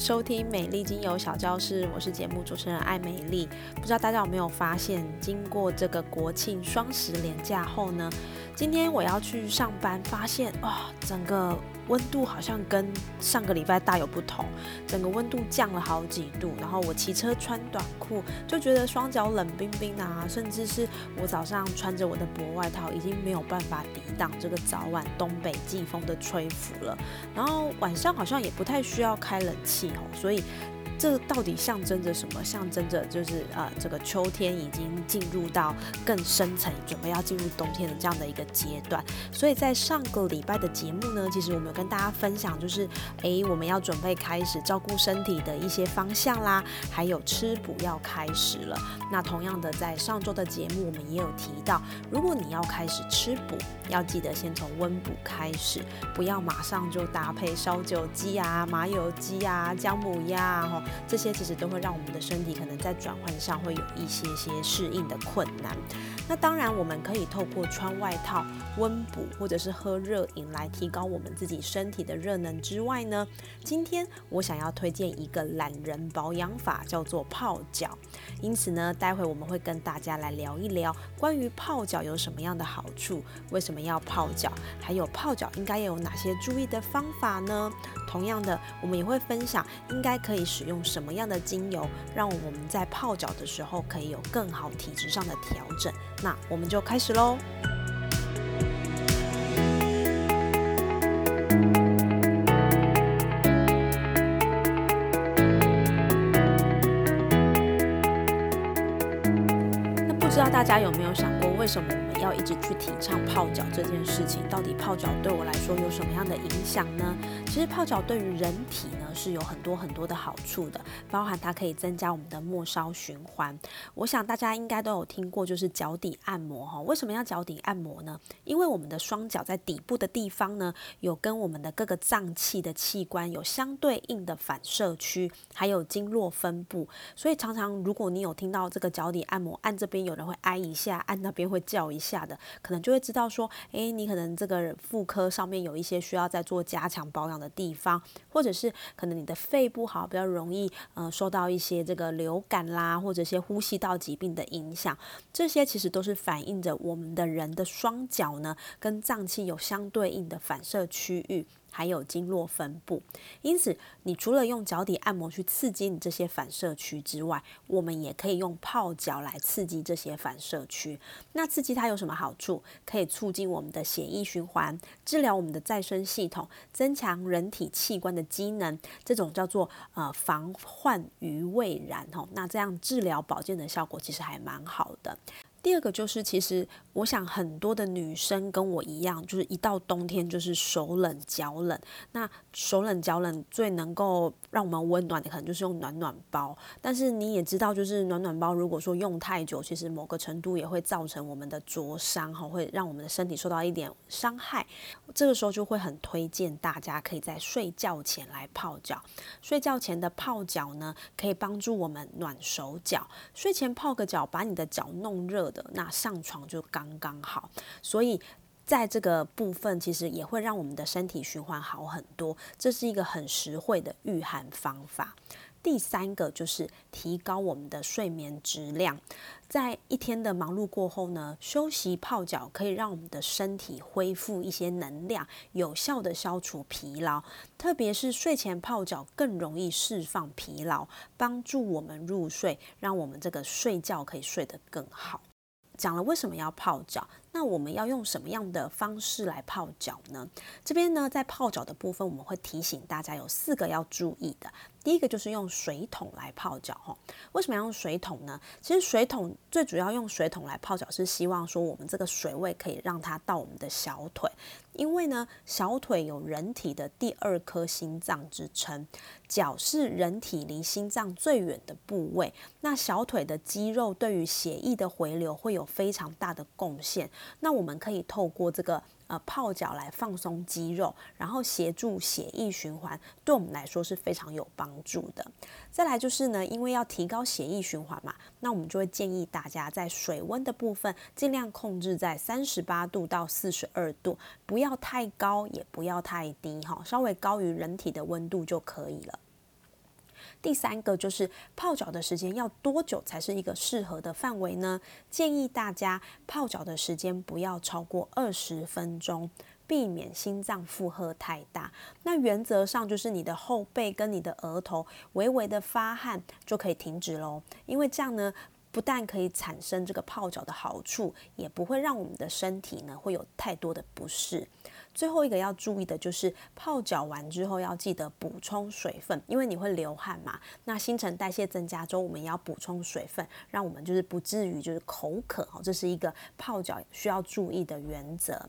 收听美丽精油小教室，我是节目主持人艾美丽。不知道大家有没有发现，经过这个国庆双十连假后呢，今天我要去上班，发现哇，整个。温度好像跟上个礼拜大有不同，整个温度降了好几度。然后我骑车穿短裤，就觉得双脚冷冰冰啊，甚至是我早上穿着我的薄外套，已经没有办法抵挡这个早晚东北季风的吹拂了。然后晚上好像也不太需要开冷气哦，所以。这到底象征着什么？象征着就是呃，这个秋天已经进入到更深层，准备要进入冬天的这样的一个阶段。所以在上个礼拜的节目呢，其实我们有跟大家分享，就是诶，我们要准备开始照顾身体的一些方向啦，还有吃补要开始了。那同样的，在上周的节目我们也有提到，如果你要开始吃补，要记得先从温补开始，不要马上就搭配烧酒鸡啊、麻油鸡啊、姜母鸭啊。这些其实都会让我们的身体可能在转换上会有一些些适应的困难。那当然，我们可以透过穿外套温补，或者是喝热饮来提高我们自己身体的热能之外呢，今天我想要推荐一个懒人保养法，叫做泡脚。因此呢，待会我们会跟大家来聊一聊关于泡脚有什么样的好处，为什么要泡脚，还有泡脚应该有哪些注意的方法呢？同样的，我们也会分享应该可以使用什么样的精油，让我们在泡脚的时候可以有更好体质上的调整。那我们就开始喽。那不知道大家有没有想过，为什么我们要一直去提倡泡脚这件事情？到底泡脚对我来说有什么样的影响呢？其实泡脚对于人体呢。是有很多很多的好处的，包含它可以增加我们的末梢循环。我想大家应该都有听过，就是脚底按摩哈。为什么要脚底按摩呢？因为我们的双脚在底部的地方呢，有跟我们的各个脏器的器官有相对应的反射区，还有经络分布。所以常常如果你有听到这个脚底按摩，按这边有人会挨一下，按那边会叫一下的，可能就会知道说，诶，你可能这个妇科上面有一些需要在做加强保养的地方，或者是。可能你的肺不好，比较容易呃受到一些这个流感啦，或者一些呼吸道疾病的影响，这些其实都是反映着我们的人的双脚呢，跟脏器有相对应的反射区域。还有经络分布，因此你除了用脚底按摩去刺激你这些反射区之外，我们也可以用泡脚来刺激这些反射区。那刺激它有什么好处？可以促进我们的血液循环，治疗我们的再生系统，增强人体器官的机能，这种叫做呃防患于未然吼。那这样治疗保健的效果其实还蛮好的。第二个就是，其实我想很多的女生跟我一样，就是一到冬天就是手冷脚冷。那手冷脚冷最能够让我们温暖的，可能就是用暖暖包。但是你也知道，就是暖暖包如果说用太久，其实某个程度也会造成我们的灼伤哈，会让我们的身体受到一点伤害。这个时候就会很推荐大家可以在睡觉前来泡脚。睡觉前的泡脚呢，可以帮助我们暖手脚。睡前泡个脚，把你的脚弄热那上床就刚刚好，所以在这个部分其实也会让我们的身体循环好很多，这是一个很实惠的御寒方法。第三个就是提高我们的睡眠质量，在一天的忙碌过后呢，休息泡脚可以让我们的身体恢复一些能量，有效的消除疲劳。特别是睡前泡脚更容易释放疲劳，帮助我们入睡，让我们这个睡觉可以睡得更好。讲了为什么要泡脚，那我们要用什么样的方式来泡脚呢？这边呢，在泡脚的部分，我们会提醒大家有四个要注意的。第一个就是用水桶来泡脚哈。为什么要用水桶呢？其实水桶最主要用水桶来泡脚，是希望说我们这个水位可以让它到我们的小腿，因为呢，小腿有人体的第二颗心脏之称，脚是人体离心脏最远的部位。那小腿的肌肉对于血液的回流会有非常大的贡献。那我们可以透过这个。呃，泡脚来放松肌肉，然后协助血液循环，对我们来说是非常有帮助的。再来就是呢，因为要提高血液循环嘛，那我们就会建议大家在水温的部分尽量控制在三十八度到四十二度，不要太高，也不要太低，哈，稍微高于人体的温度就可以了。第三个就是泡脚的时间要多久才是一个适合的范围呢？建议大家泡脚的时间不要超过二十分钟，避免心脏负荷太大。那原则上就是你的后背跟你的额头微微的发汗就可以停止喽，因为这样呢，不但可以产生这个泡脚的好处，也不会让我们的身体呢会有太多的不适。最后一个要注意的就是泡脚完之后要记得补充水分，因为你会流汗嘛。那新陈代谢增加之后，我们也要补充水分，让我们就是不至于就是口渴哦。这是一个泡脚需要注意的原则。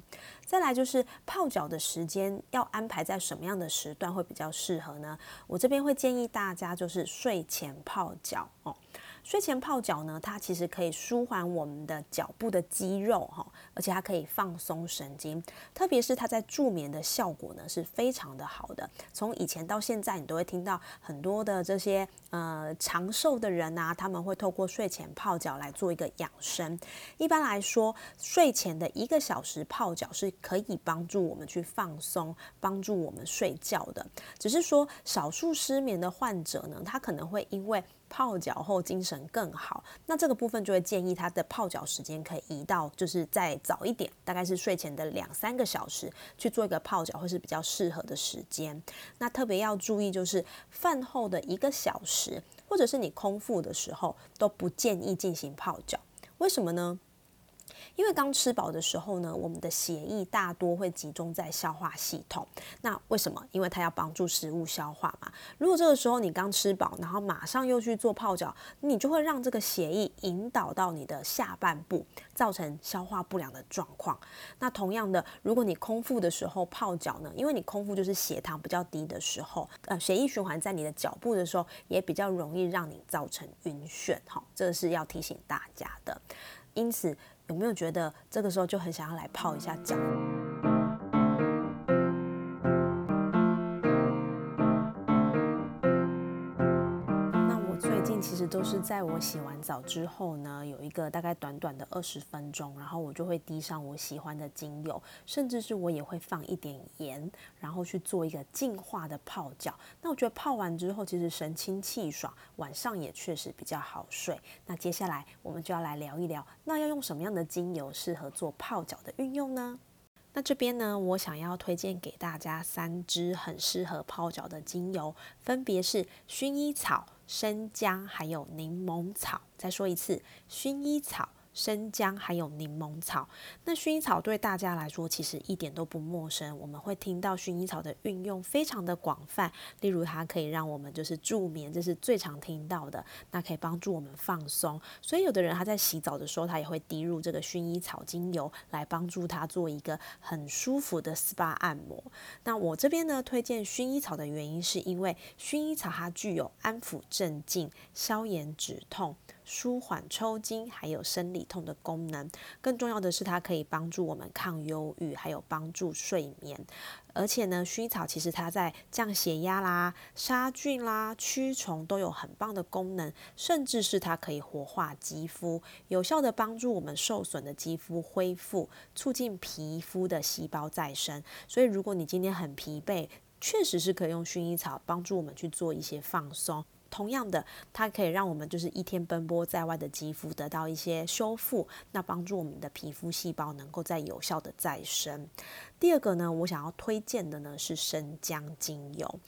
再来就是泡脚的时间要安排在什么样的时段会比较适合呢？我这边会建议大家就是睡前泡脚哦。睡前泡脚呢，它其实可以舒缓我们的脚部的肌肉哈，而且它可以放松神经，特别是它在助眠的效果呢是非常的好的。从以前到现在，你都会听到很多的这些呃长寿的人啊，他们会透过睡前泡脚来做一个养生。一般来说，睡前的一个小时泡脚是可以帮助我们去放松，帮助我们睡觉的。只是说，少数失眠的患者呢，他可能会因为泡脚后精神更好，那这个部分就会建议他的泡脚时间可以移到就是再早一点，大概是睡前的两三个小时去做一个泡脚，会是比较适合的时间。那特别要注意就是饭后的一个小时，或者是你空腹的时候都不建议进行泡脚，为什么呢？因为刚吃饱的时候呢，我们的血液大多会集中在消化系统。那为什么？因为它要帮助食物消化嘛。如果这个时候你刚吃饱，然后马上又去做泡脚，你就会让这个血液引导到你的下半部，造成消化不良的状况。那同样的，如果你空腹的时候泡脚呢，因为你空腹就是血糖比较低的时候，呃，血液循环在你的脚部的时候，也比较容易让你造成晕眩。哈，这是要提醒大家的。因此。有没有觉得这个时候就很想要来泡一下脚？其实都是在我洗完澡之后呢，有一个大概短短的二十分钟，然后我就会滴上我喜欢的精油，甚至是我也会放一点盐，然后去做一个净化的泡脚。那我觉得泡完之后，其实神清气爽，晚上也确实比较好睡。那接下来我们就要来聊一聊，那要用什么样的精油适合做泡脚的运用呢？那这边呢，我想要推荐给大家三支很适合泡脚的精油，分别是薰衣草。生姜还有柠檬草，再说一次，薰衣草。生姜还有柠檬草，那薰衣草对大家来说其实一点都不陌生。我们会听到薰衣草的运用非常的广泛，例如它可以让我们就是助眠，这是最常听到的。那可以帮助我们放松，所以有的人他在洗澡的时候，他也会滴入这个薰衣草精油来帮助他做一个很舒服的 SPA 按摩。那我这边呢推荐薰衣草的原因，是因为薰衣草它具有安抚镇静、消炎止痛。舒缓抽筋，还有生理痛的功能。更重要的是，它可以帮助我们抗忧郁，还有帮助睡眠。而且呢，薰衣草其实它在降血压啦、杀菌啦、驱虫都有很棒的功能，甚至是它可以活化肌肤，有效的帮助我们受损的肌肤恢复，促进皮肤的细胞再生。所以，如果你今天很疲惫，确实是可以用薰衣草帮助我们去做一些放松。同样的，它可以让我们就是一天奔波在外的肌肤得到一些修复，那帮助我们的皮肤细胞能够再有效的再生。第二个呢，我想要推荐的呢是生姜精油。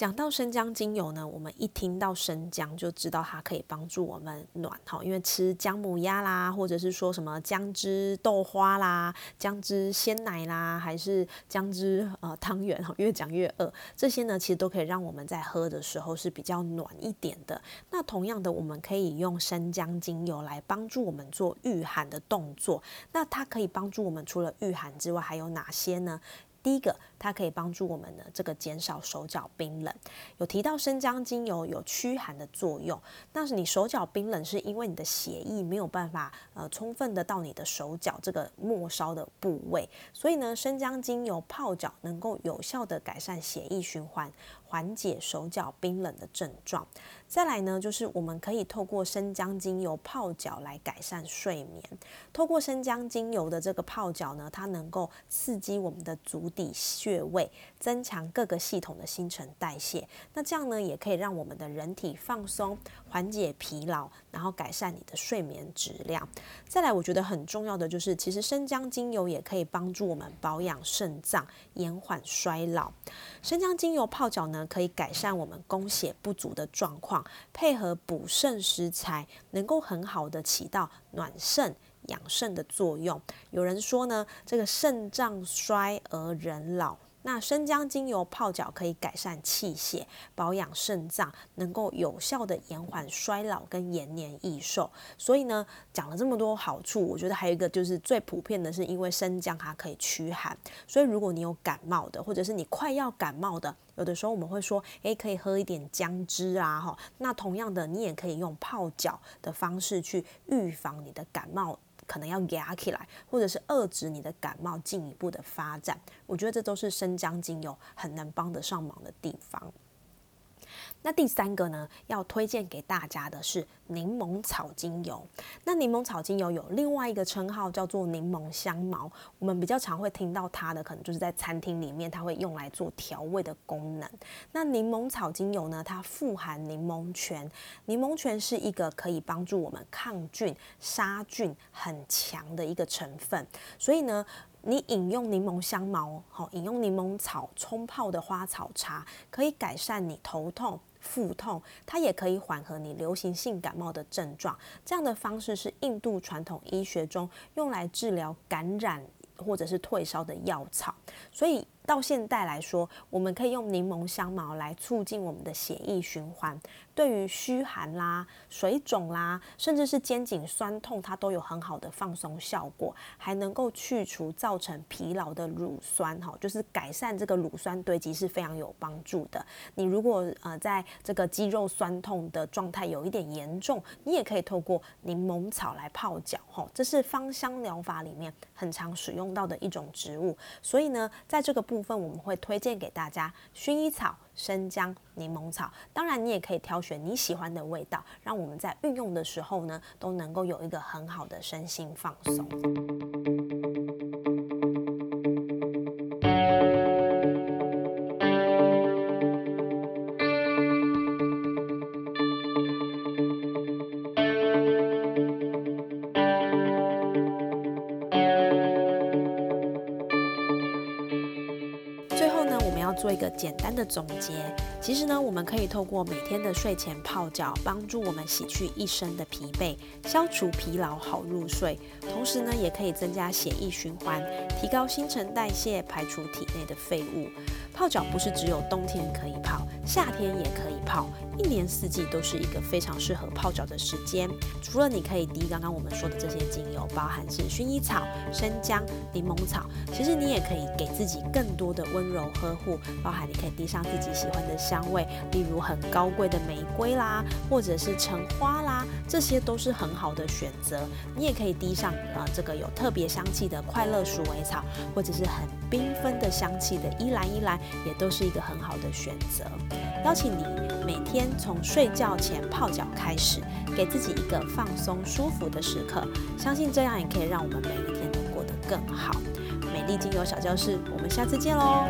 讲到生姜精油呢，我们一听到生姜就知道它可以帮助我们暖哈，因为吃姜母鸭啦，或者是说什么姜汁豆花啦、姜汁鲜奶啦，还是姜汁呃汤圆哈，越讲越饿。这些呢，其实都可以让我们在喝的时候是比较暖一点的。那同样的，我们可以用生姜精油来帮助我们做御寒的动作。那它可以帮助我们除了御寒之外，还有哪些呢？第一个，它可以帮助我们呢这个减少手脚冰冷。有提到生姜精油有驱寒的作用，但是你手脚冰冷是因为你的血液没有办法呃充分的到你的手脚这个末梢的部位，所以呢，生姜精油泡脚能够有效的改善血液循环，缓解手脚冰冷的症状。再来呢，就是我们可以透过生姜精油泡脚来改善睡眠。透过生姜精油的这个泡脚呢，它能够刺激我们的足底穴穴位，增强各个系统的新陈代谢。那这样呢，也可以让我们的人体放松，缓解疲劳，然后改善你的睡眠质量。再来，我觉得很重要的就是，其实生姜精油也可以帮助我们保养肾脏，延缓衰老。生姜精油泡脚呢，可以改善我们供血不足的状况。配合补肾食材，能够很好的起到暖肾养肾的作用。有人说呢，这个肾脏衰而人老。那生姜精油泡脚可以改善气血，保养肾脏，能够有效的延缓衰老跟延年益寿。所以呢，讲了这么多好处，我觉得还有一个就是最普遍的是，因为生姜它可以驱寒。所以如果你有感冒的，或者是你快要感冒的，有的时候我们会说，诶，可以喝一点姜汁啊，哈。那同样的，你也可以用泡脚的方式去预防你的感冒。可能要压起来，或者是遏制你的感冒进一步的发展，我觉得这都是生姜精油很能帮得上忙的地方。那第三个呢，要推荐给大家的是柠檬草精油。那柠檬草精油有另外一个称号叫做柠檬香茅，我们比较常会听到它的，可能就是在餐厅里面，它会用来做调味的功能。那柠檬草精油呢，它富含柠檬醛，柠檬醛是一个可以帮助我们抗菌、杀菌很强的一个成分，所以呢。你饮用柠檬香茅，好，饮用柠檬草冲泡的花草茶，可以改善你头痛、腹痛，它也可以缓和你流行性感冒的症状。这样的方式是印度传统医学中用来治疗感染或者是退烧的药草，所以。到现代来说，我们可以用柠檬香茅来促进我们的血液循环，对于虚寒啦、水肿啦，甚至是肩颈酸痛，它都有很好的放松效果，还能够去除造成疲劳的乳酸，哈，就是改善这个乳酸堆积是非常有帮助的。你如果呃在这个肌肉酸痛的状态有一点严重，你也可以透过柠檬草来泡脚，哈，这是芳香疗法里面很常使用到的一种植物。所以呢，在这个部部分我们会推荐给大家薰衣草、生姜、柠檬草，当然你也可以挑选你喜欢的味道，让我们在运用的时候呢，都能够有一个很好的身心放松。个简单的总结，其实呢，我们可以透过每天的睡前泡脚，帮助我们洗去一身的疲惫，消除疲劳，好入睡。同时呢，也可以增加血液循环，提高新陈代谢，排除体内的废物。泡脚不是只有冬天可以泡，夏天也可以泡，一年四季都是一个非常适合泡脚的时间。除了你可以滴刚刚我们说的这些精油，包含是薰衣草、生姜、柠檬草，其实你也可以给自己更多的温柔呵护，包含你可以滴上自己喜欢的香味，例如很高贵的玫瑰啦，或者是橙花啦，这些都是很好的选择。你也可以滴上呃这个有特别香气的快乐鼠尾草，或者是很缤纷的香气的依兰依兰。也都是一个很好的选择。邀请你每天从睡觉前泡脚开始，给自己一个放松舒服的时刻，相信这样也可以让我们每一天都过得更好。美丽精油小教室，我们下次见喽！